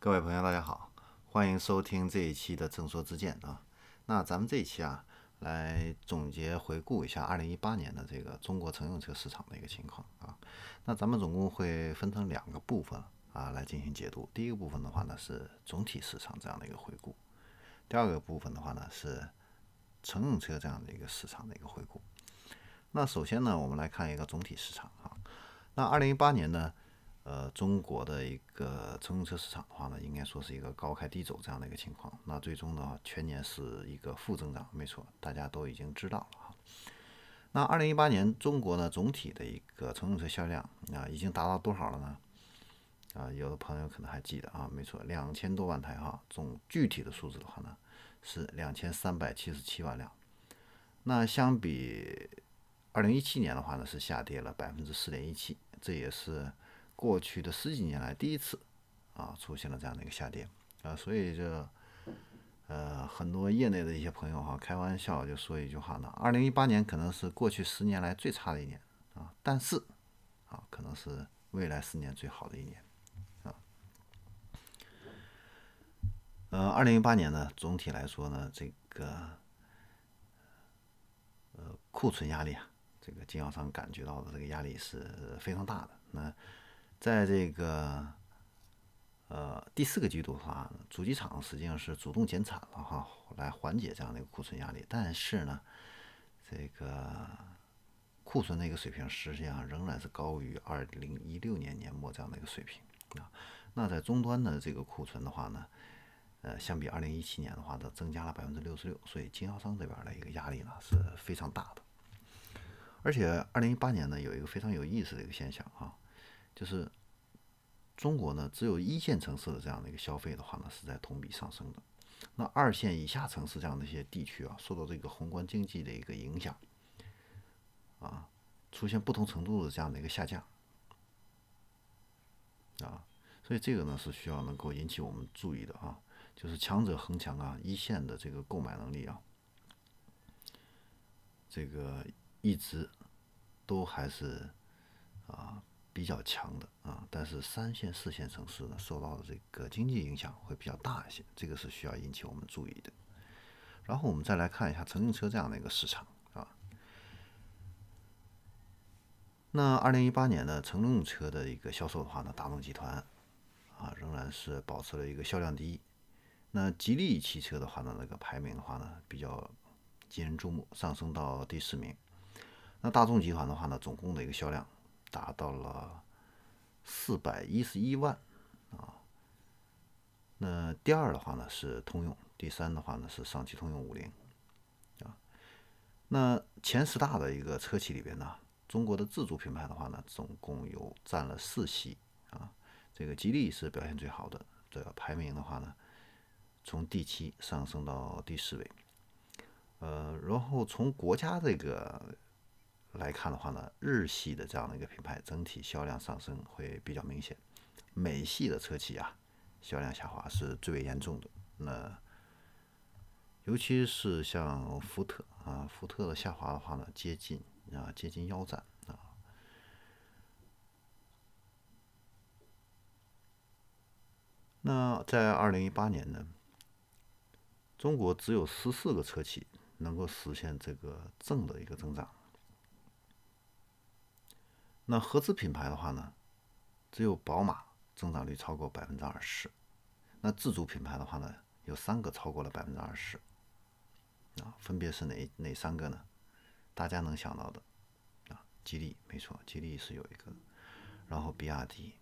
各位朋友，大家好，欢迎收听这一期的正说之见啊。那咱们这一期啊，来总结回顾一下二零一八年的这个中国乘用车市场的一个情况啊。那咱们总共会分成两个部分啊来进行解读。第一个部分的话呢是总体市场这样的一个回顾，第二个部分的话呢是乘用车这样的一个市场的一个回顾。那首先呢，我们来看一个总体市场啊。那二零一八年呢？呃，中国的一个乘用车市场的话呢，应该说是一个高开低走这样的一个情况。那最终呢，全年是一个负增长，没错，大家都已经知道了哈。那二零一八年中国呢，总体的一个乘用车销量啊，已经达到多少了呢？啊，有的朋友可能还记得啊，没错，两千多万台哈。总具体的数字的话呢，是两千三百七十七万辆。那相比二零一七年的话呢，是下跌了百分之四点一七，这也是。过去的十几年来，第一次啊出现了这样的一个下跌啊，所以这呃很多业内的一些朋友哈，开玩笑就说一句话呢：，二零一八年可能是过去十年来最差的一年啊，但是啊可能是未来十年最好的一年啊。呃，二零一八年呢，总体来说呢，这个呃库存压力啊，这个经销商感觉到的这个压力是非常大的，那。在这个呃第四个季度的话，主机厂实际上是主动减产了哈，来缓解这样的一个库存压力。但是呢，这个库存的一个水平实际上仍然是高于二零一六年年末这样的一个水平啊。那在终端的这个库存的话呢，呃，相比二零一七年的话呢，增加了百分之六十六，所以经销商这边的一个压力呢是非常大的。而且二零一八年呢，有一个非常有意思的一个现象啊。就是中国呢，只有一线城市的这样的一个消费的话呢，是在同比上升的。那二线以下城市这样的一些地区啊，受到这个宏观经济的一个影响，啊，出现不同程度的这样的一个下降，啊，所以这个呢是需要能够引起我们注意的啊，就是强者恒强啊，一线的这个购买能力啊，这个一直都还是啊。比较强的啊，但是三线、四线城市呢，受到的这个经济影响会比较大一些，这个是需要引起我们注意的。然后我们再来看一下乘用车这样的一个市场啊。那二零一八年呢，乘用车的一个销售的话呢，大众集团啊仍然是保持了一个销量第一。那吉利汽车的话呢，那个排名的话呢，比较引人注目，上升到第四名。那大众集团的话呢，总共的一个销量。达到了四百一十一万啊。那第二的话呢是通用，第三的话呢是上汽通用五菱啊。那前十大的一个车企里边呢，中国的自主品牌的话呢，总共有占了四席啊。这个吉利是表现最好的，这个排名的话呢，从第七上升到第四位。呃，然后从国家这个。来看的话呢，日系的这样的一个品牌整体销量上升会比较明显，美系的车企啊销量下滑是最为严重的。那尤其是像福特啊，福特的下滑的话呢，接近啊接近腰斩啊。那在二零一八年呢，中国只有十四个车企能够实现这个正的一个增长。那合资品牌的话呢，只有宝马增长率超过百分之二十。那自主品牌的话呢，有三个超过了百分之二十。啊，分别是哪哪三个呢？大家能想到的啊，吉利没错，吉利是有一个，然后比亚迪，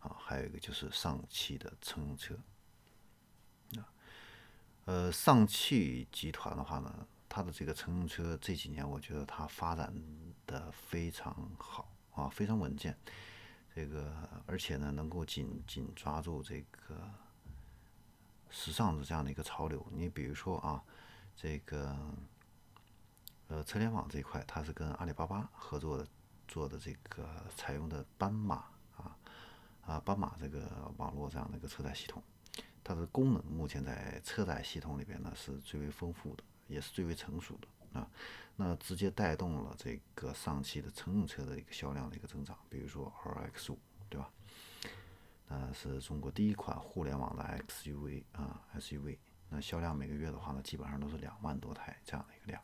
啊，还有一个就是上汽的乘用车。啊，呃，上汽集团的话呢，它的这个乘用车这几年，我觉得它发展的非常好。啊，非常稳健，这个而且呢，能够紧紧抓住这个时尚的这样的一个潮流。你比如说啊，这个呃，车联网这一块，它是跟阿里巴巴合作的做的这个采用的斑马啊啊斑马这个网络这样的一个车载系统，它的功能目前在车载系统里边呢是最为丰富的，也是最为成熟的。啊，那直接带动了这个上汽的乘用车的一个销量的一个增长，比如说 RX 五，对吧？那，是中国第一款互联网的 XUV 啊 SUV。那销量每个月的话呢，基本上都是两万多台这样的一个量。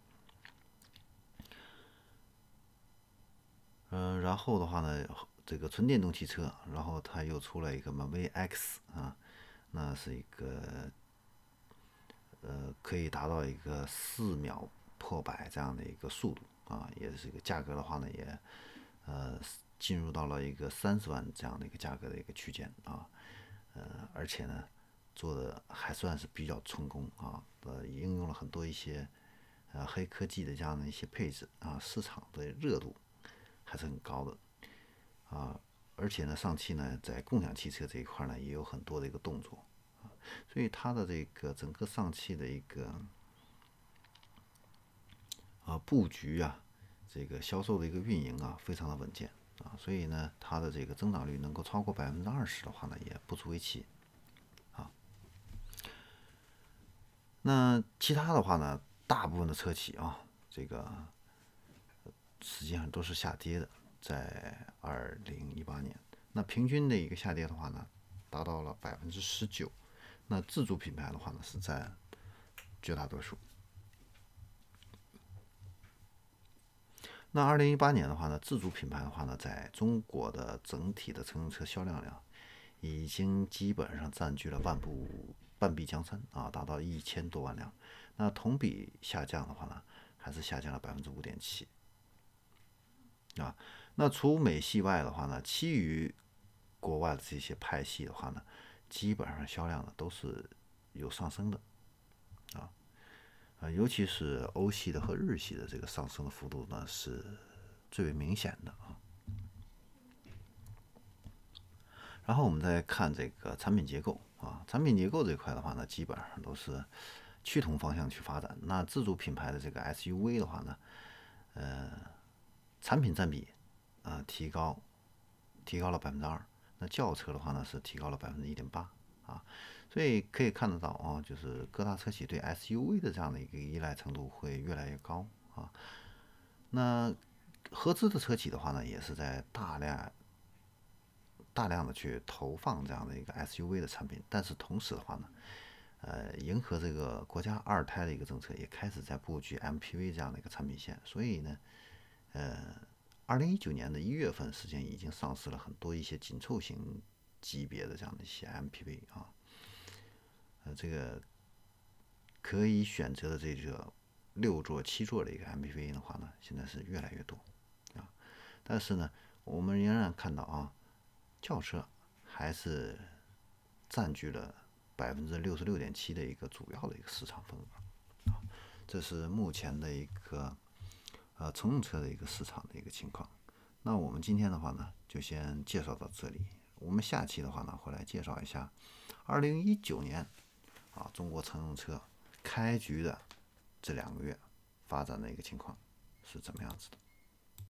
嗯，然后的话呢，这个纯电动汽车，然后它又出了一个嘛 VX 啊，那是一个呃可以达到一个四秒破百这样的一个速度啊，也是一个价格的话呢，也呃进入到了一个三十万这样的一个价格的一个区间啊，呃，而且呢。做的还算是比较成功啊，呃，应用了很多一些呃黑科技的这样的一些配置啊，市场的热度还是很高的啊，而且呢，上汽呢在共享汽车这一块呢也有很多的一个动作，所以它的这个整个上汽的一个啊布局啊，这个销售的一个运营啊，非常的稳健啊，所以呢，它的这个增长率能够超过百分之二十的话呢，也不足为奇啊。那其他的话呢，大部分的车企啊，这个实际上都是下跌的，在二零一八年，那平均的一个下跌的话呢，达到了百分之十九。那自主品牌的话呢，是占绝大多数。那二零一八年的话呢，自主品牌的话呢，在中国的整体的乘用车销量量，已经基本上占据了半部。半壁江山啊，达到一千多万辆，那同比下降的话呢，还是下降了百分之五点七啊。那除美系外的话呢，其余国外的这些派系的话呢，基本上销量呢都是有上升的啊尤其是欧系的和日系的这个上升的幅度呢是最为明显的啊。然后我们再看这个产品结构。啊，产品结构这块的话呢，基本上都是趋同方向去发展。那自主品牌的这个 SUV 的话呢，呃，产品占比啊提高，提高了百分之二。那轿车的话呢是提高了百分之一点八啊，所以可以看得到啊，就是各大车企对 SUV 的这样的一个依赖程度会越来越高啊。那合资的车企的话呢，也是在大量。大量的去投放这样的一个 SUV 的产品，但是同时的话呢，呃，迎合这个国家二胎的一个政策，也开始在布局 MPV 这样的一个产品线。所以呢，呃，二零一九年的一月份，时间已经上市了很多一些紧凑型级别的这样的一些 MPV 啊，呃，这个可以选择的这个六座、七座的一个 MPV 的话呢，现在是越来越多啊。但是呢，我们仍然看到啊。轿车还是占据了百分之六十六点七的一个主要的一个市场份额啊，这是目前的一个呃乘用车的一个市场的一个情况。那我们今天的话呢，就先介绍到这里。我们下期的话呢，会来介绍一下二零一九年啊中国乘用车开局的这两个月发展的一个情况是怎么样子的。